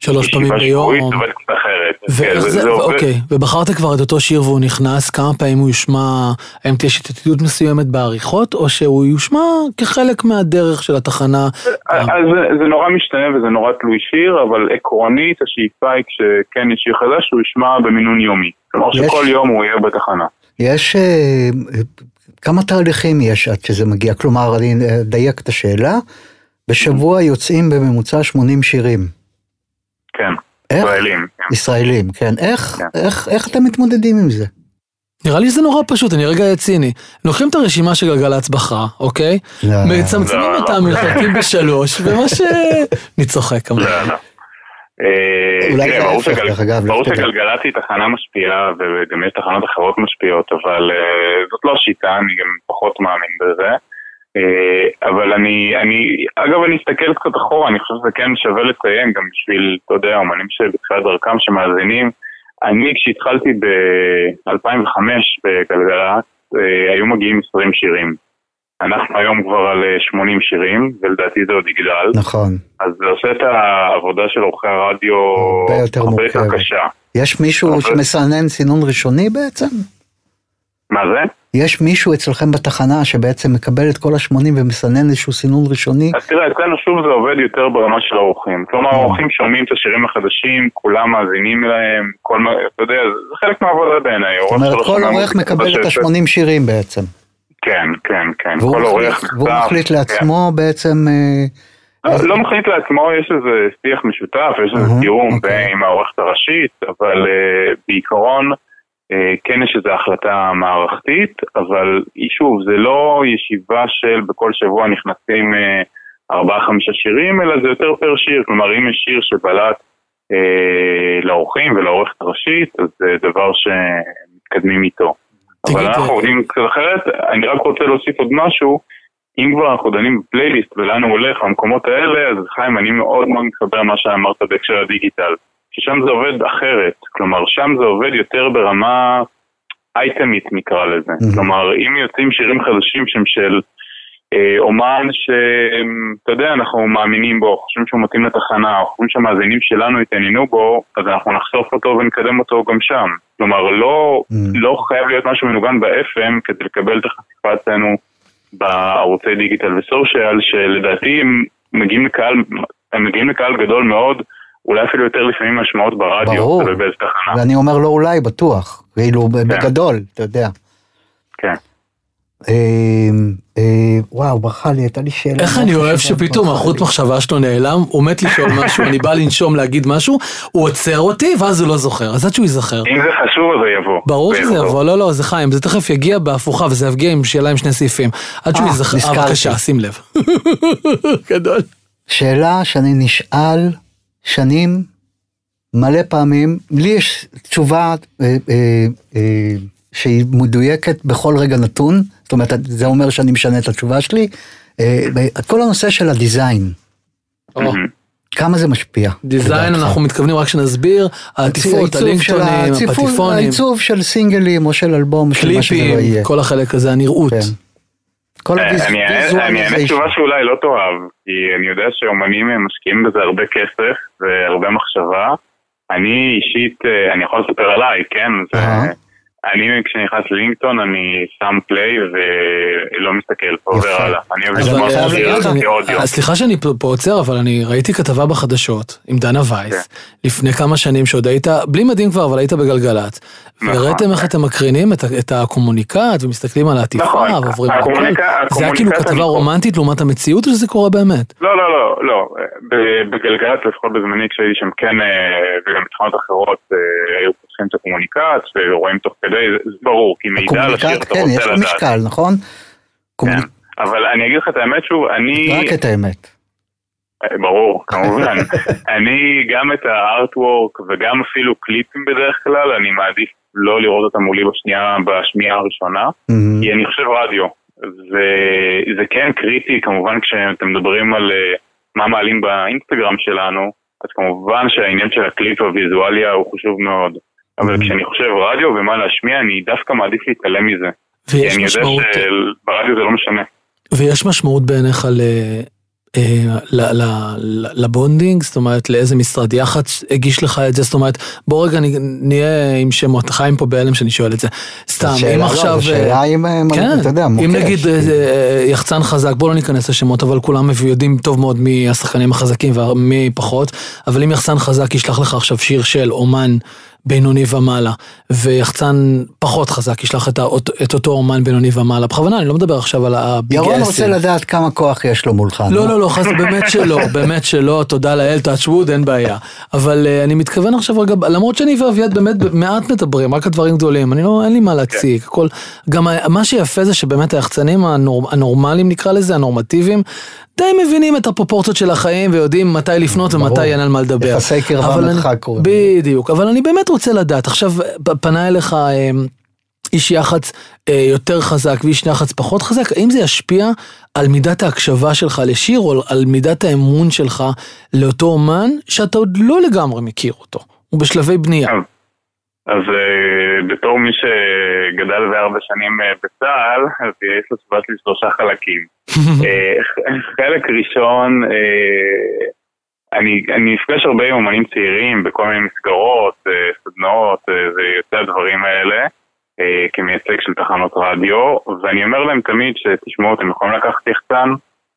שלוש פעמים ביום. ישיבה שבועית עובדת קצת אחרת. כן, זה, אוקיי, ובחרת כבר את אותו שיר והוא נכנס, כמה פעמים הוא יושמע, האם תהיה שיטתיות מסוימת בעריכות, או שהוא יושמע כחלק מהדרך של התחנה? אז זה, זה נורא משתנה וזה נורא תלוי שיר, אבל עקרונית השאיפה היא כשכן יש שיר חדש, הוא יושמע במינון יומי. כלומר שכל יום הוא יהיה בתחנה. יש uh, כמה תהליכים יש עד שזה מגיע, כלומר אני אדייק את השאלה. בשבוע יוצאים בממוצע 80 שירים. כן, איך? ישראלים. כן. ישראלים, כן. איך, כן. איך, איך אתם מתמודדים עם זה? נראה לי שזה נורא פשוט, אני רגע ציני. לוקחים את הרשימה שגלגלצ בחרה, אוקיי? לא. מצמצמים לא, אותה, לא. מחלקים בשלוש, ומה ש... אני צוחק כמובן. לא, לא. אה, אולי זה ההפך, דרך אגב, ברור. שגלגלצ היא תחנה משפיעה וגם יש תחנות אחרות משפיעות, אבל אה, זאת לא השיטה, אני גם פחות מאמין בזה. אה, אבל אני, אני, אגב אני אסתכל קצת אחורה, אני חושב שזה כן שווה לציין גם בשביל, אתה יודע, אומנים שבתחילת דרכם שמאזינים. אני כשהתחלתי ב-2005 בגלגלצ, אה, היו מגיעים 20 שירים. אנחנו היום כבר על אה, 80 שירים, ולדעתי זה עוד יגדל. נכון. אז זה עושה את העבודה של עורכי הרדיו הרבה יותר הרבה יותר. קשה. יש מישהו אבל- שמסנן סינון ראשוני בעצם? מה זה? יש מישהו אצלכם בתחנה שבעצם מקבל את כל ה-80 ומסנן איזשהו סינון ראשוני? אז תראה, אצלנו שוב זה עובד יותר ברמה של האורחים. כלומר, Mm. האורחים שומעים את השירים החדשים, כולם מאזינים להם, כל מה, אתה יודע, זה חלק מהעבודה בעיניי. זאת אומרת, כל עורך מוזיקה מקבל את בשטח. ה-80 שירים בעצם. כן, כן, כן. כל עורך מחליט- והוא נכתב, מחליט כן. לעצמו בעצם... אה, לא, לא מחליט לעצמו, יש איזה שיח משותף, יש איזה תיאום אוקיי. עם העורכת הראשית, אבל אה, בעיקרון כן יש איזו החלטה מערכתית, אבל שוב, זה לא ישיבה של בכל שבוע נכנסים אה, ארבעה חמישה שירים, אלא זה יותר פר שיר, כלומר אם יש שיר שבלט אה, לאורחים ולעורכת הראשית, אז זה דבר שמתקדמים איתו. אבל אנחנו אה, עובדים קצת אחרת, אני רק רוצה להוסיף עוד משהו, אם כבר אנחנו דנים בפלייליסט ולאן הוא הולך במקומות האלה, אז חיים, אני מאוד מאוד מתחבר למה שאמרת בהקשר הדיגיטל. ששם זה עובד אחרת, כלומר שם זה עובד יותר ברמה אייטמית נקרא לזה. Mhm. כלומר, אם יוצאים שירים חדשים שהם של אה, אומן שאתה יודע, אנחנו מאמינים בו, חושבים שהוא מתאים לתחנה, או חושבים שהמאזינים שלנו התעניינו בו, אז אנחנו נחשוף אותו ונקדם אותו גם שם. כלומר, לא, Mm. לא חייב להיות משהו מנוגן ב-FM כדי לקבל את החשיפה אצלנו בערוצי דיגיטל וסושיאל, שלדעתי הם מגיעים לקהל, הם מגיעים לקהל גדול מאוד, אולי אפילו יותר לפעמים משמעות ברדיו, ברור. תלוי באיזה תחנה. ואני אומר לא אולי, בטוח. כאילו, בגדול, אתה יודע. כן. אה, אה, וואו, ברכה לי, הייתה לי שאלה. איך אני אוהב שפתאום החוט. מחשבה שלו נעלם, הוא מת לשאול משהו, אני בא לנשום להגיד משהו, הוא עוצר אותי ואז הוא לא זוכר, אז עד שהוא ייזכר. אם זה חשוב אז זה יבוא. ברור זה שזה יבוא, לא, לא, זה חיים, זה תכף יגיע בהפוכה, וזה יגיע עם שאלה עם שני סעיפים. עד שהוא אה, ייזכר, אה. בבקשה, שים לב. גדול. שאלה שאני נשאל שנים, מלא פעמים, לי יש תשובה אה, אה, אה, שהיא מדויקת בכל רגע נתון, זאת אומרת, זה אומר שאני משנה את התשובה שלי. אה, כל הנושא של הדיזיין, או, מהמם. כמה זה משפיע? דיזיין? אנחנו מתכוונים רק שנסביר, העטיפות, הלינקטונים, הפטיפונים, העיצוב של סינגלים או של אלבום, של מה שזה לא קליפים, יהיה. כל החלק הזה, הנראות. כן. כל אה, אני אענה- אני אענה. תשובה שאולי לא תאהב, כי אני יודע שאומנים משקיעים בזה הרבה כסף והרבה מחשבה. אני אישית, אה, אני יכול לספר עליי, כן? זה-. אני כשאני נכנס ללינקטון אני שם פליי ולא מסתכל פה. עובר הלאה. אני אוהב לשמוע לך, כאודיו. סליחה שאני פה עוצר, אבל אני ראיתי כתבה בחדשות עם דנה וייס, לפני כמה שנים שעוד היית, בלי מדים כבר, אבל היית בגלגלצ. נכון. והראיתם איך אתם מקרינים את הקומוניקט ומסתכלים על העטיפה נכון. ועוברים הכל. זה היה כאילו כתבה רומנטית לעומת המציאות או שזה קורה באמת? לא, לא, לא, לא. ב- בגלגלצ, לפחות בזמני כשהייתי שם, כן, אה, וגם בתחנות אחרות, אה, היו פותחים את הקומוניקט ורואים תוך ברור, כי מידע על השיר אתה כן, יש רוצה לו לדעת. משקל, נכון? כן. אבל אני אגיד לך את האמת שוב, אני... רק את האמת. אה, ברור, כמובן. אני גם את הארטוורק וגם אפילו קליפים בדרך כלל, אני מעדיף לא לראות אותם מולי בשנייה, בשמיעה הראשונה. כי אני חושב רדיו. וזה כן קריטי, כמובן כשאתם מדברים על אה, מה מעלים באינסטגרם שלנו, אז כמובן שהעניין של הקליפ והוויזואליה הוא חשוב מאוד. אבל. כשאני חושב רדיו ומה להשמיע, אני דווקא מעדיף להתעלם מזה. כי ויש אני יודע משמעות, שברדיו זה לא משנה. ויש משמעות בעיניך ל... אה, ל- ל- ל- לבונדינג, זאת אומרת לאיזה משרד יח"צ הגיש לך את זה, זאת אומרת בוא רגע נהיה עם שמות, חיים פה בהלם שאני שואל את זה, סתם, אם לא, עכשיו, זו שאלה אם, אה, כן, אתה יודע, אם. נגיד אה, אה, יחצן חזק, בוא לא ניכנס לשמות, אבל כולם יודעים טוב מאוד מי השחקנים החזקים ומי פחות, אבל אם יחצן חזק ישלח לך עכשיו שיר של אומן בינוני ומעלה, ויחצן פחות חזק ישלח את, האות, את אותו אומן בינוני ומעלה. בכוונה, אני לא מדבר עכשיו על הביג ירון רוצה לדעת כמה כוח יש לו מולך. לא, לא, לא, חס, באמת שלא, באמת שלא, תודה לאל, wood, אין בעיה. אבל uh, אני מתכוון עכשיו רגע, למרות שאני ואביעד באמת מעט מדברים, רק על דברים גדולים, אני לא, אין לי מה להציג, הכל, גם מה שיפה זה שבאמת היחצנים הנור, הנורמליים נקרא לזה, הנורמטיביים, די מבינים את הפרופורציות של החיים ויודעים מתי לפנות ומתי אין על מה לדבר. יחסי קרבה מרחק קוראים. בדיוק, אבל אני באמת רוצה לדעת, עכשיו פנה אליך אה, איש יח"צ אה, יותר חזק ואיש יח"צ פחות חזק, האם זה ישפיע על מידת ההקשבה שלך לשיר או על מידת האמון שלך לאותו אומן שאתה עוד לא לגמרי מכיר אותו, הוא בשלבי בנייה. אז uh, בתור מי שגדל בארבע שנים uh, בצה"ל, אז יש לתשובה שלי שלושה חלקים. uh, חלק ראשון, uh, אני, אני נפגש הרבה עם אומנים צעירים בכל מיני מסגרות, uh, סדנאות uh, ויוצא הדברים האלה, uh, כמייצג של תחנות רדיו, ואני אומר להם תמיד שתשמעו, אתם יכולים לקחת יחצן,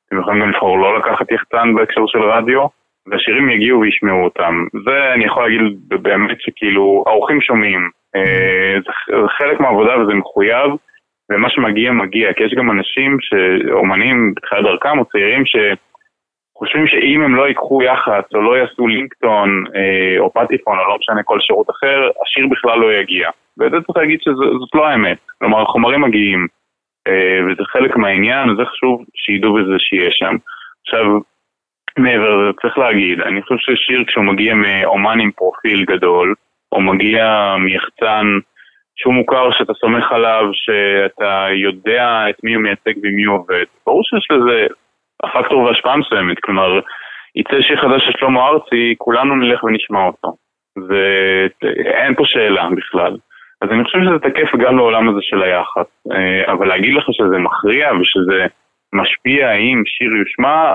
אתם יכולים גם לבחור לא לקחת יחצן בהקשר של רדיו, והשירים יגיעו וישמעו אותם. זה אני יכול להגיד באמת שכאילו, האורחים שומעים. אה, זה, חלק מהעבודה וזה מחויב, ומה שמגיע מגיע, כי יש גם אנשים, אומנים בתחילת דרכם או צעירים, שחושבים שאם הם לא ייקחו יח"צ או לא יעשו לינקטון אה, או פטיפון או לא משנה כל שירות אחר, השיר בכלל לא יגיע. וזה צריך להגיד שזאת לא האמת. כלומר, החומרים מגיעים, אה, וזה חלק מהעניין, וזה חשוב שידעו בזה שיש שם. עכשיו, מעבר לזה, צריך להגיד, אני חושב ששיר כשהוא מגיע מאומן עם פרופיל גדול, או מגיע מיחצן שהוא מוכר, שאתה סומך עליו, שאתה יודע את מי הוא מייצג ומי הוא עובד, ברור שיש לזה הפקטור והשפעה מסוימת, כלומר, יצא שיר חדש של שלמה ארצי, כולנו נלך ונשמע אותו, ואין פה שאלה בכלל. אז אני חושב שזה תקף גם לעולם הזה של היחס, אה, אבל להגיד לך שזה מכריע ושזה משפיע האם שיר יושמע,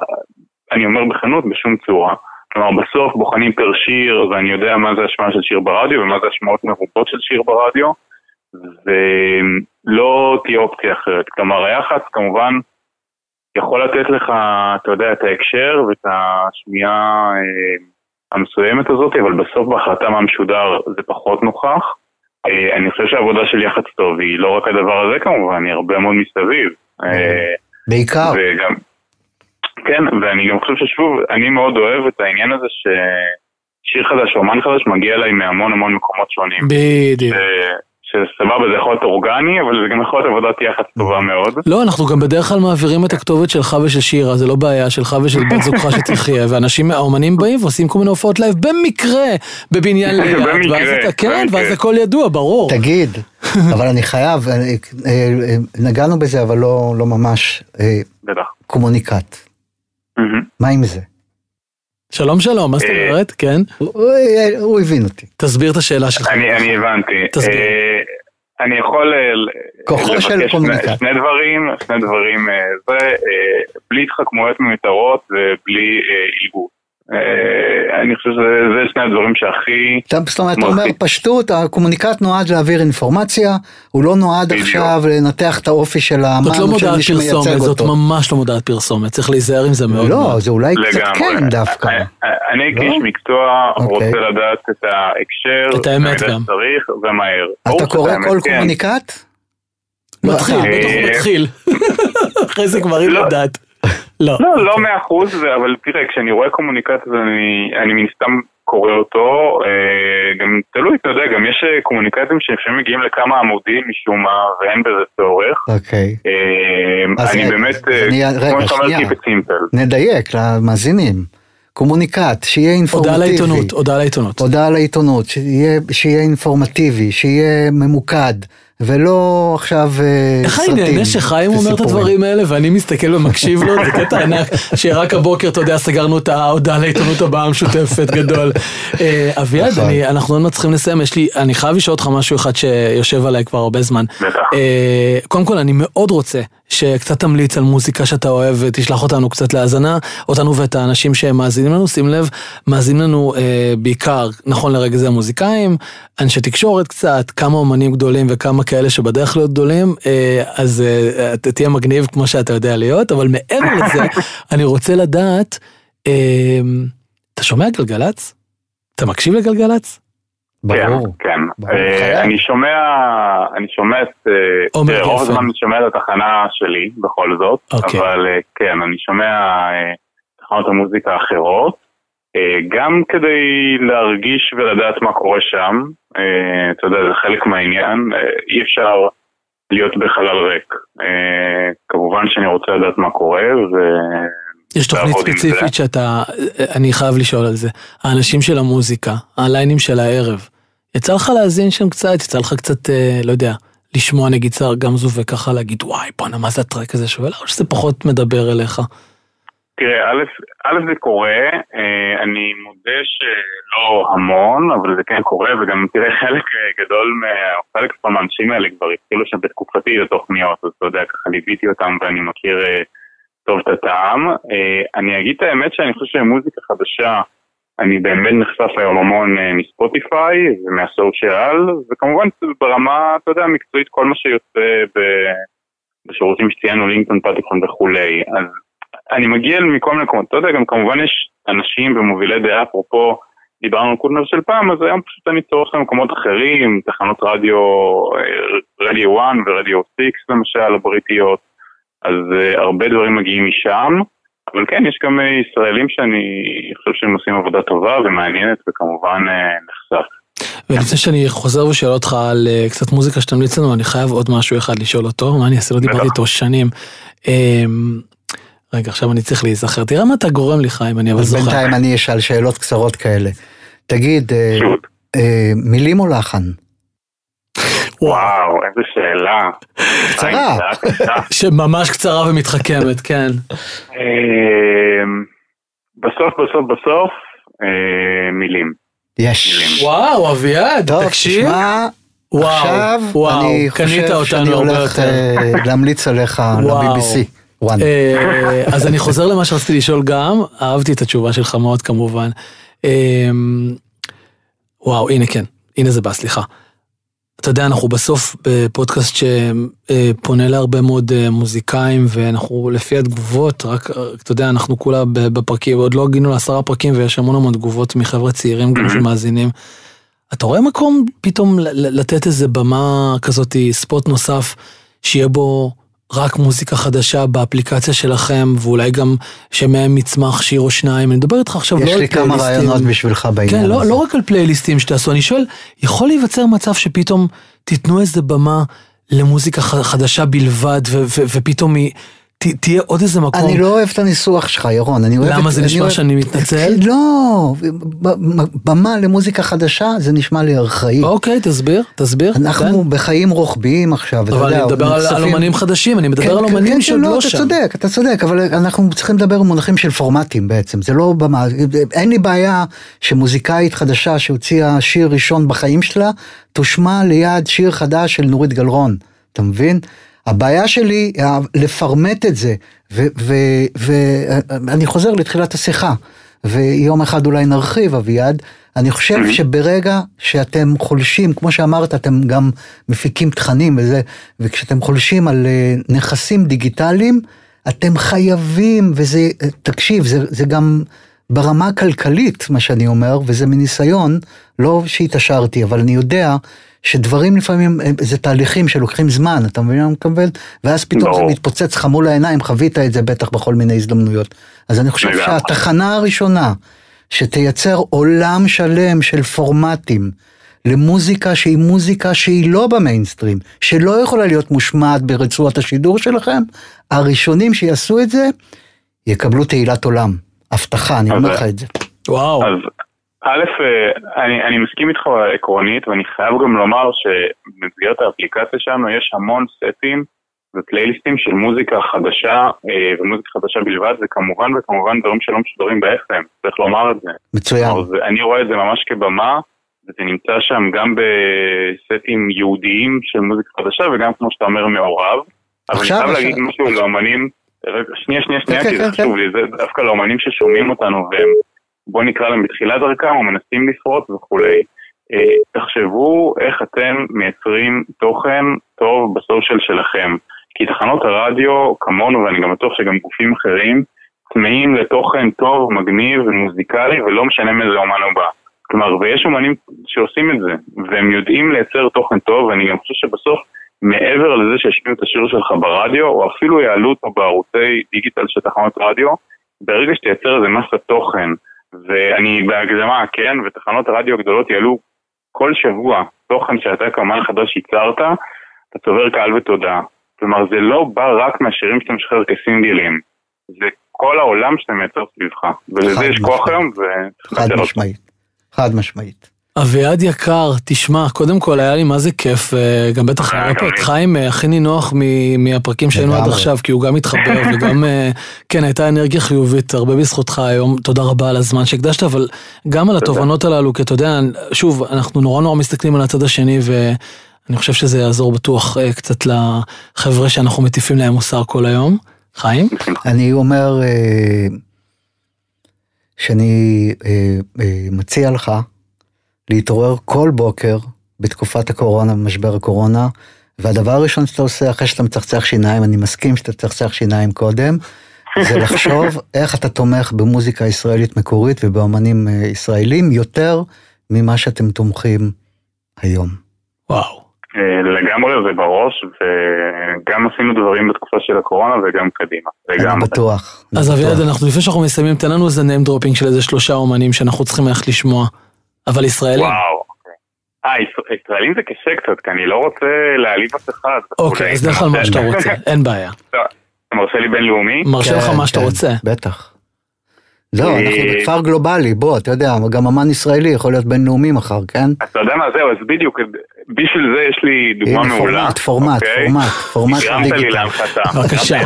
אני אומר בכנות, בשום צורה. כלומר, בסוף בוחנים פר שיר, ואני יודע מה זה השמעה של שיר ברדיו ומה זה השמעות מרובות של שיר ברדיו, ולא תהיה אופציה אחרת. כלומר, היחס כמובן יכול לתת לך, אתה יודע, את ההקשר ואת השמיעה אה, המסוימת הזאת, אבל בסוף בהחלטה מה משודר זה פחות נוכח. אה, אני חושב שהעבודה של יח"צ טוב היא לא רק הדבר הזה כמובן, היא הרבה מאוד מסביב. אה, בעיקר. וגם, כן, ואני גם חושב ששוב, אני מאוד אוהב את העניין הזה ששיר חדש או אומן חדש מגיע אליי מהמון המון מקומות שונים. בדיוק. שסבבה, זה יכול להיות אורגני, אבל זה גם יכול להיות עבודת יח"צ טובה מאוד. לא, אנחנו גם בדרך כלל מעבירים את הכתובת שלך ושל שירה, זה לא בעיה שלך ושל בת זוגך שתחיה, ואנשים, האומנים באים ועושים כל מיני הופעות live במקרה בבניין ליד. במקרה. כן, ואז הכל ידוע, ברור. תגיד, אבל אני חייב, אה, אה, נגענו בזה, אבל לא, לא ממש. אה, בטח. קומוניקט. מה עם זה? שלום שלום, מה זאת אה, אומרת? כן. הוא הבין אותי. תסביר את השאלה שלך. אני הבנתי. תסביר. אה, אני יכול אה, כוחו של לבקש קומוניקט. שני דברים, שני דברים, זה בלי התחכמויות מיותרות ובלי עילגות. אני חושב שזה שני הדברים שהכי... זאת אומרת, אתה אומר פשטות, הקומוניקט נועד להעביר אינפורמציה, הוא לא נועד. עכשיו לנתח את האופי של האמן לא של מי שמייצג פרסומת, זאת אותו. ממש לא מודעת פרסומת, צריך להיזהר עם זה מאוד לא. זה אולי קצת. כן דווקא. אני לא? כאיש מקצוע אוקיי. רוצה לדעת את ההקשר, את האמת גם. ומהר. אתה קורא כל כן. קומוניקט? לא, מתחיל, אתה. בטח הוא אה, מתחיל. אחרי זה כבר לא. לדעת. לא. לא, לא מאה אחוז, אבל תראה, כשאני רואה קומוניקט אז אני, אני מן הסתם קורא אותו, אה, גם תלוי, אתה יודע, גם יש אה, קומוניקטים שלפעמים מגיעים לכמה עמודים משום מה, ואין בזה צורך. אוקיי. אה, אני רגע, באמת, אה, אני- רגע, כמו שאתה אומר, it simple. נדייק למאזינים. קומוניקט, שיהיה הודעה אינפורמטיבי. לעיתונות, הודעה לעיתונות. הודעה לעיתונות, שיהיה, שיהיה אינפורמטיבי, שיהיה ממוקד, ולא עכשיו אה, איך אני סרטים נהנה שחיים אומר את. הדברים האלה ואני מסתכל ומקשיב לו, זה קטע ענק, שרק הבוקר, אתה יודע, סגרנו את ההודעה לעיתונות הבאה המשותפת גדול. אה, אביעד, נכון. אני- אנחנו עוד מעט צריכים לסיים, יש לי, אני חייב לשאול אותך משהו אחד שיושב עליי כבר הרבה זמן. אה, קודם כל, אני מאוד רוצה שקצת תמליץ על מוזיקה שאתה אוהב ותשלח אותנו קצת להאזנה, אותנו ואת האנשים שמאזינים לנו, שים לב, מאזינים לנו אה, בעיקר, נכון לרגע זה מוזיקאים, אנשי תקשורת קצת, כמה אומנים גדולים וכמה כאלה שבדרך להיות גדולים, אה, אז אה, תהיה מגניב כמו שאתה יודע להיות, אבל מעבר לזה, אני רוצה לדעת, אה, אתה שומע גלגלצ? אתה מקשיב לגלגלצ? ברור. כן, כן. ברור, uh, אני שומע, אני שומע את, תראה, רוב הזמן אני שומע את התחנה שלי בכל זאת. אוקיי. אבל uh, כן, אני שומע תחנות המוזיקה האחרות, גם כדי להרגיש ולדעת מה קורה שם, אתה יודע, זה חלק מהעניין, אי אפשר להיות בחלל ריק. כמובן שאני רוצה לדעת מה קורה, ו... יש תוכנית ספציפית שאתה, אני חייב לשאול על זה. האנשים של המוזיקה, הליינים של הערב, יצא לך להאזין שם קצת, יצא לך קצת, אה, לא יודע, לשמוע נגיד שר גמזו וככה להגיד וואי בואנה מה זה הטרק הזה שווה לך, או שזה פחות מדבר אליך? תראה, א', זה קורה, אה, אני מודה שלא המון, אבל זה כן קורה, וגם תראה חלק אה, גדול, חלק מהאנשים האלה כבר התחילו שם בתקופתי לתוכניות, אז אתה יודע, ככה ליוויתי אותם ואני מכיר טוב את הטעם. אני אגיד את האמת שאני חושב שמוזיקה חדשה, אני באמת נחשף היום המון אה, מספוטיפיי ומהסושיאל, וכמובן ברמה, אתה יודע, המקצועית, כל מה שיוצא בשירותים שציינו, לינקדאון, פטיפון וכולי. אז אני מגיע מכל מיני מקומות, אתה יודע, גם כמובן יש אנשים ומובילי דעה, אפרופו, דיברנו על קודנר של פעם, אז היום פשוט אני צורך למקומות אחרים, תחנות רדיו, אה, רדיו 1 ורדיו 6 למשל, הבריטיות, אז uh, הרבה דברים מגיעים משם. אבל כן, יש גם אה, ישראלים שאני חושב שהם עושים עבודה טובה ומעניינת וכמובן אה, נחשף. ולפני שאני חוזר ושואל אותך על אה, קצת מוזיקה שתמליץ לנו, אני חייב עוד משהו אחד לשאול אותו, מה אני אעשה? לא דיברתי איתו שנים. אמ, רגע, עכשיו אני צריך להיזכר. תראה מה אתה גורם לי, חיים, אני אבל זוכר. בינתיים אני אשאל שאלות קצרות כאלה. תגיד, מילים או לחן? וואו, איזה שאלה. קצרה. שממש קצרה ומתחכמת, כן. אמ, בסוף, בסוף, בסוף, אה, מילים. יש. וואו, אביעד, תקשיב. תשמע, עכשיו אני חושב שאני הולך אה, להמליץ עליך ל-BBC. אה, אז אני חוזר למה שרציתי לשאול גם, אהבתי את התשובה שלך מאוד כמובן. אמ, וואו, הנה כן, הנה זה בא, סליחה. אתה יודע, אנחנו בסוף בפודקאסט שפונה להרבה מאוד אה, מוזיקאים, ואנחנו לפי התגובות, רק, אתה יודע, אנחנו כולה בפרקים, עוד לא הגינו לעשרה פרקים, ויש המון המון תגובות מחבר'ה צעירים גם שמאזינים. אתה רואה מקום פתאום לתת איזה במה כזאת, ספוט נוסף, שיהיה בו רק מוזיקה חדשה באפליקציה שלכם, ואולי גם שמהם יצמח שיר או שניים. אני מדבר איתך עכשיו לא על פלייליסטים. יש לי כמה רעיונות בשבילך בעניין כן, לא, הזה. לא רק על פלייליסטים שתעשו, אני שואל, יכול להיווצר מצב שפתאום תיתנו איזה במה למוזיקה חדשה בלבד, ופתאום היא... תהיה עוד איזה מקום. אני לא אוהב את הניסוח שלך, ירון. אני אוהב למה זה נשמע אוהב... שאני מתנצל? לא, במה למוזיקה חדשה זה נשמע לי ארכאי. אוקיי, תסביר, תסביר. אנחנו כן. בחיים רוחביים עכשיו, אתה יודע. אבל אני מדבר על, על אומנים חדשים, אני מדבר כן, על כן, אומנים כן, שעוד לא, לא שם. אתה צודק, אתה צודק, אבל אנחנו צריכים לדבר במונחים של פורמטים בעצם, זה לא במה, אין לי בעיה שמוזיקאית חדשה שהוציאה שיר ראשון בחיים שלה, תושמע ליד שיר חדש של נורית גלרון, אתה מבין? הבעיה שלי לפרמט את זה, ואני חוזר לתחילת השיחה, ויום אחד אולי נרחיב אביעד, אני חושב mm-hmm. שברגע שאתם חולשים, כמו שאמרת, אתם גם מפיקים תכנים וזה, וכשאתם חולשים על אה, נכסים דיגיטליים, אתם חייבים, וזה, תקשיב, זה, זה גם ברמה הכלכלית, מה שאני אומר, וזה מניסיון, לא שהתעשרתי, אבל אני יודע שדברים לפעמים אה, זה תהליכים שלוקחים זמן, אתה מבין מה אני מקבל? ואז פתאום זה מתפוצץ לך מול העיניים, חווית את זה בטח בכל מיני הזדמנויות. אז אני חושב שהתחנה הראשונה שתייצר עולם שלם של פורמטים למוזיקה שהיא מוזיקה שהיא לא במיינסטרים, שלא יכולה להיות מושמעת ברצועת השידור שלכם, הראשונים שיעשו את זה יקבלו תהילת עולם. הבטחה, אני אומר לך את זה. וואו. אז א', אה, אני, אני מסכים איתך עקרונית, ואני חייב גם לומר שבמסגרת האפליקציה שלנו יש המון סטים ופלייליסטים של מוזיקה חדשה אה, ומוזיקה חדשה בלבד, וכמובן וכמובן דברים שלא משודרים ב-FM, צריך לומר את זה. מצוין. אז אני רואה את זה ממש כבמה, וזה נמצא שם גם בסטים ייעודיים של מוזיקה חדשה, וגם כמו שאתה אומר מעורב. אבל אני חייב להגיד משהו לאמנים, שנייה, שנייה, שנייה, כן, כי זה כן, חשוב כן. לי, זה דווקא לאמנים ששומעים אותנו והם... בוא נקרא להם בתחילת דרכם, או מנסים לפרוט וכולי. אה, תחשבו איך אתם מייצרים תוכן טוב בסושיאל שלכם. כי תחנות הרדיו, כמונו, ואני גם בטוח שגם גופים אחרים, צמאים לתוכן טוב, מגניב ומוזיקלי, ולא משנה מאיזה אומן הוא בא. כלומר, ויש אומנים שעושים את זה, והם יודעים לייצר תוכן טוב, ואני גם חושב שבסוף, מעבר לזה שישמיעו את השיר שלך ברדיו, או אפילו יעלו אותו בערוצי דיגיטל של תחנות רדיו, ברגע שתייצר איזה מסת תוכן, ואני בהקדמה, כן, ותחנות הרדיו הגדולות יעלו כל שבוע תוכן שאתה כאמן חדש ייצרת, אתה צובר קהל ותודעה. כלומר, זה לא בא רק מהשירים שאתה משחרר כסינגלים, זה כל העולם שאתה מייצר סביבך, ולזה יש כוח היום, חד משמעית, חד משמעית. אביעד יקר, תשמע, קודם כל היה לי מה זה כיף, אה, גם בטח היה פה את חיים אה, הכי נינוח מהפרקים שהיינו עד עכשיו, כי הוא גם התחבר וגם, אה, כן, הייתה אנרגיה חיובית, הרבה בזכותך היום, תודה רבה על הזמן שהקדשת, אבל גם על התובנות הללו, כי אתה יודע, שוב, אנחנו נורא נורא מסתכלים על הצד השני, ואני חושב שזה יעזור בטוח קצת לחבר'ה שאנחנו מטיפים להם מוסר כל היום. חיים? אני אומר שאני מציע לך, להתעורר כל בוקר בתקופת הקורונה, במשבר הקורונה, והדבר הראשון שאתה עושה אחרי שאתה מצחצח שיניים, אני מסכים שאתה תצחצח שיניים קודם, זה לחשוב איך אתה תומך במוזיקה ישראלית מקורית ובאמנים אה, ישראלים יותר ממה שאתם תומכים היום. וואו. אה, לגמרי זה בראש, וגם עשינו דברים בתקופה של הקורונה וגם קדימה. אני בטוח. אז אביעד, אנחנו לפני שאנחנו מסיימים, תן לנו איזה name dropping של איזה שלושה אומנים שאנחנו צריכים ללכת לשמוע. אבל ישראלים. וואו. אוקיי. אה, ישראלים זה קשה קצת, כי אני לא רוצה להעליב אף אחד. אוקיי, אז דרך כלל מה שאתה רוצה, אין בעיה. אתה מרשה לי בינלאומי? מרשה לך כן, מה שאתה כן, רוצה. בטח. לא, אנחנו בכפר גלובלי, בוא, אתה יודע, גם אמן ישראלי יכול להיות בינלאומי מחר, כן? אתה יודע מה, זהו, אז בדיוק, בשביל זה יש לי דוגמה מעולה. פורמט, פורמט, אוקיי? פורמט, פורמט דיגיטל. לי להנחתה. בבקשה.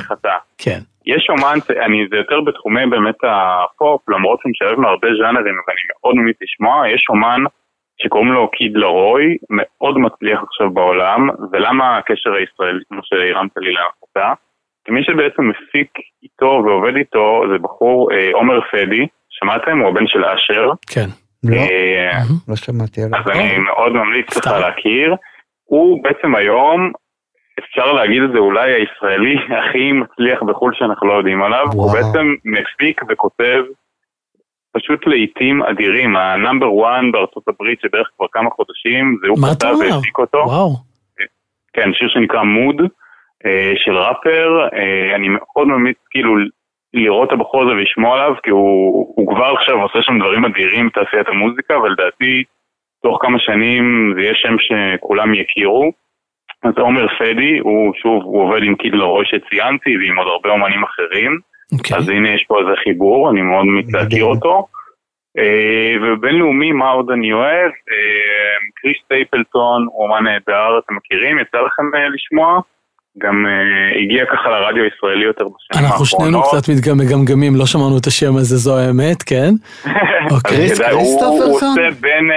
כן. יש אומן, אני, זה יותר בתחומי באמת הפופ, למרות שהוא משלב מהרבה ז'אנרים, ואני מאוד ממליץ לשמוע, יש אומן שקוראים לו קיד לרוי, מאוד מצליח עכשיו בעולם, ולמה הקשר הישראלי, כמו שהרמת לי להנחתה? כי מי שבעצם מפיק איתו ועובד איתו זה בחור אה, עומר פדי, שמעתם? הוא הבן של אשר. כן. לא, אה, לא שמעתי עליו. אז אני מאוד ממליץ לך להכיר. הוא בעצם היום אפשר להגיד את זה אולי הישראלי הכי מצליח בחו"ל שאנחנו לא יודעים עליו, וואו. הוא בעצם מפיק וכותב פשוט להיטים אדירים, ה number 1 בארצות הברית שבערך כבר כמה חודשים, זה הוא כתב והפיק אותו. וואו. כן, שיר שנקרא Mood אה, של ראפר, אה, אני מאוד ממליץ כאילו לראות את הבחור הזה ולשמוע עליו, כי הוא, הוא כבר עכשיו עושה שם דברים אדירים בתעשיית המוזיקה, ולדעתי תוך כמה שנים זה יהיה שם שכולם יכירו. אז עומר פדי, הוא שוב, הוא עובד עם קיד לרוי שציינתי ועם עוד הרבה אומנים אחרים. Okay. אוקיי. אז הנה יש פה איזה חיבור, אני מאוד מת להכיר אותו. Uh, ובינלאומי, מה עוד אני אוהב? Uh, קריס טייפלטון, הוא אומן נהדר, אתם מכירים? יצא לכם uh, לשמוע? גם אה, הגיע ככה לרדיו הישראלי יותר בשנים האחרונות. אנחנו שנינו קצת מגמגמים, לא שמענו את השם הזה, זו האמת, כן? אוקיי. הוא עושה בין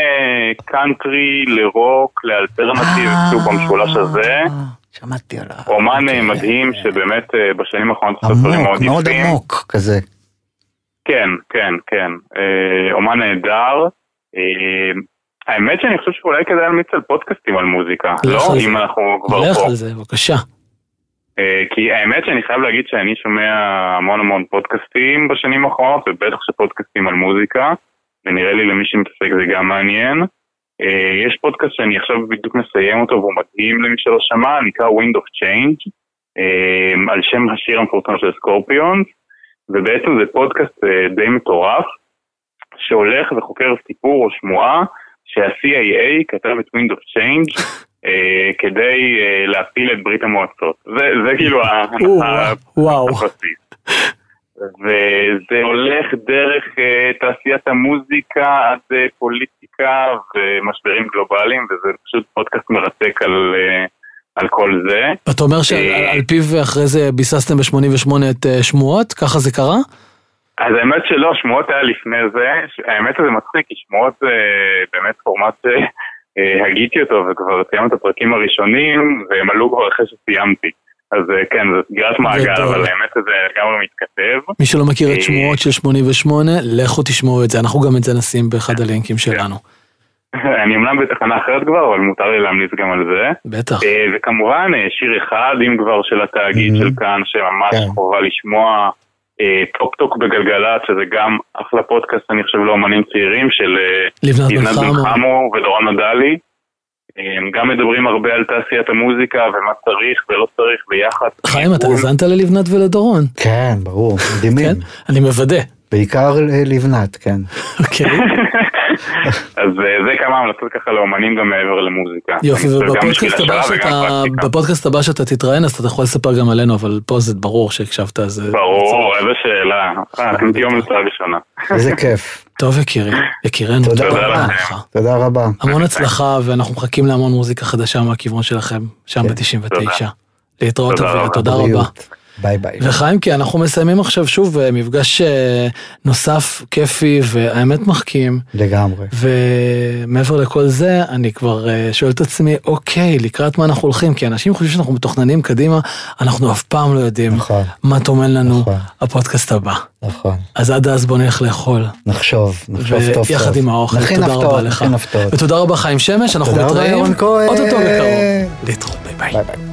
קאנטרי לרוק, ל alternative, שהוא במשולש הזה. שמעתי עליו. אומן אוקיי, מדהים. שבאמת בשנים האחרונות עושה דברים מאוד יפים. עמוק, מאוד עמוק כזה. כן, כן, כן. אומן נהדר. האמת שאני חושב שאולי כדאי להמליץ על פודקאסטים על מוזיקה, לא? אם אנחנו כבר פה. לך על זה, בבקשה. אה, כי האמת שאני חייב להגיד שאני שומע המון המון פודקאסטים בשנים האחרונות, ובטח שפודקאסטים על מוזיקה, ונראה לי למי שמתעסק זה גם מעניין. אה, יש פודקאסט שאני עכשיו בדיוק מסיים אותו והוא מדהים למי שלא שמע, נקרא Wind of Change, אה, על שם השיר המפורסם של סקורפיונס, ובעצם זה פודקאסט די מטורף, שהולך וחוקר סיפור או שמועה שה-CIA כתב את Wind of Change כדי אה, להפיל את ברית המועצות. זה, זה כאילו הבסיס. וזה הולך דרך uh, תעשיית המוזיקה עד פוליטיקה ומשברים גלובליים, וזה פשוט פודקאסט מרתק על, על כל זה. אתה אומר שעל פיו אחרי זה ביססתם ב-88 את שמועות? ככה זה קרה? אז האמת שלא, שמועות היה לפני זה, האמת שזה מצחיק, כי שמועות זה באמת פורמט שהגיתי אותו וכבר סיימנו את הפרקים הראשונים, והם עלו כבר אחרי שסיימתי. אז אה, כן, זו סגירת מעגל, אבל האמת שזה לגמרי מתכתב. מי שלא מכיר את אה, שמועות של 88, לכו תשמעו את זה, אנחנו גם את זה נשים באחד הלינקים כן. שלנו. אני אמנם בתחנה אחרת כבר, אבל מותר לי להמליץ גם על זה. בטח. אה, וכמובן, שיר אחד, אם כבר, של התאגיד של כאן, שממש כן. חובה לשמוע. טופ טוק בגלגלצ, שזה גם אחלה פודקאסט, אני חושב, לאומנים צעירים, של לבנת בן חמו ודורון נדלי. הם גם מדברים הרבה על תעשיית המוזיקה ומה צריך ולא צריך ביחד. חיים, אתה האזנת ללבנת ולדורון. כן, ברור, מדהימים. כן? אני מוודא. בעיקר לבנת, כן. אוקיי. אז אה, זה כמה המלצות ככה לאומנים גם מעבר למוזיקה. יופי, ובפודקאסט הבא שאתה תתראיין, אז אתה יכול לספר גם עלינו, אבל פה זה ברור שהקשבת, אז... ברור, איזה שאלה. אה, אתם תהיו המלצה ראשונה. איזה כיף. טוב יקירי, יקירנו, תודה רבה לך. תודה רבה. המון הצלחה, ואנחנו מחכים להמון מוזיקה חדשה מהכיוון שלכם, שם כן. ב-99. להתראות אביה, תודה רבה. ביי ביי. וחיים, כי אנחנו מסיימים עכשיו שוב אה, מפגש אה, נוסף, כיפי, והאמת מחכים. לגמרי. ומעבר לכל זה, אני כבר אה, שואל את עצמי, אוקיי, לקראת מה אנחנו הולכים? כי אנשים חושבים שאנחנו מתוכננים קדימה, אנחנו אף פעם לא יודעים נכון. מה טומן לנו נכון. הפודקאסט הבא. נכון. אז עד אז בוא נלך לאכול. נחשוב, נחשוב טוב טוב. ויחד עם האוכל, תודה הפתעות, רבה לך. נכין. ותודה רבה חיים שמש, אנחנו מתראים. תודה רבה ירון כהן. אוטוטו בקרוב. להתראות, ביי ביי. ביי, ביי.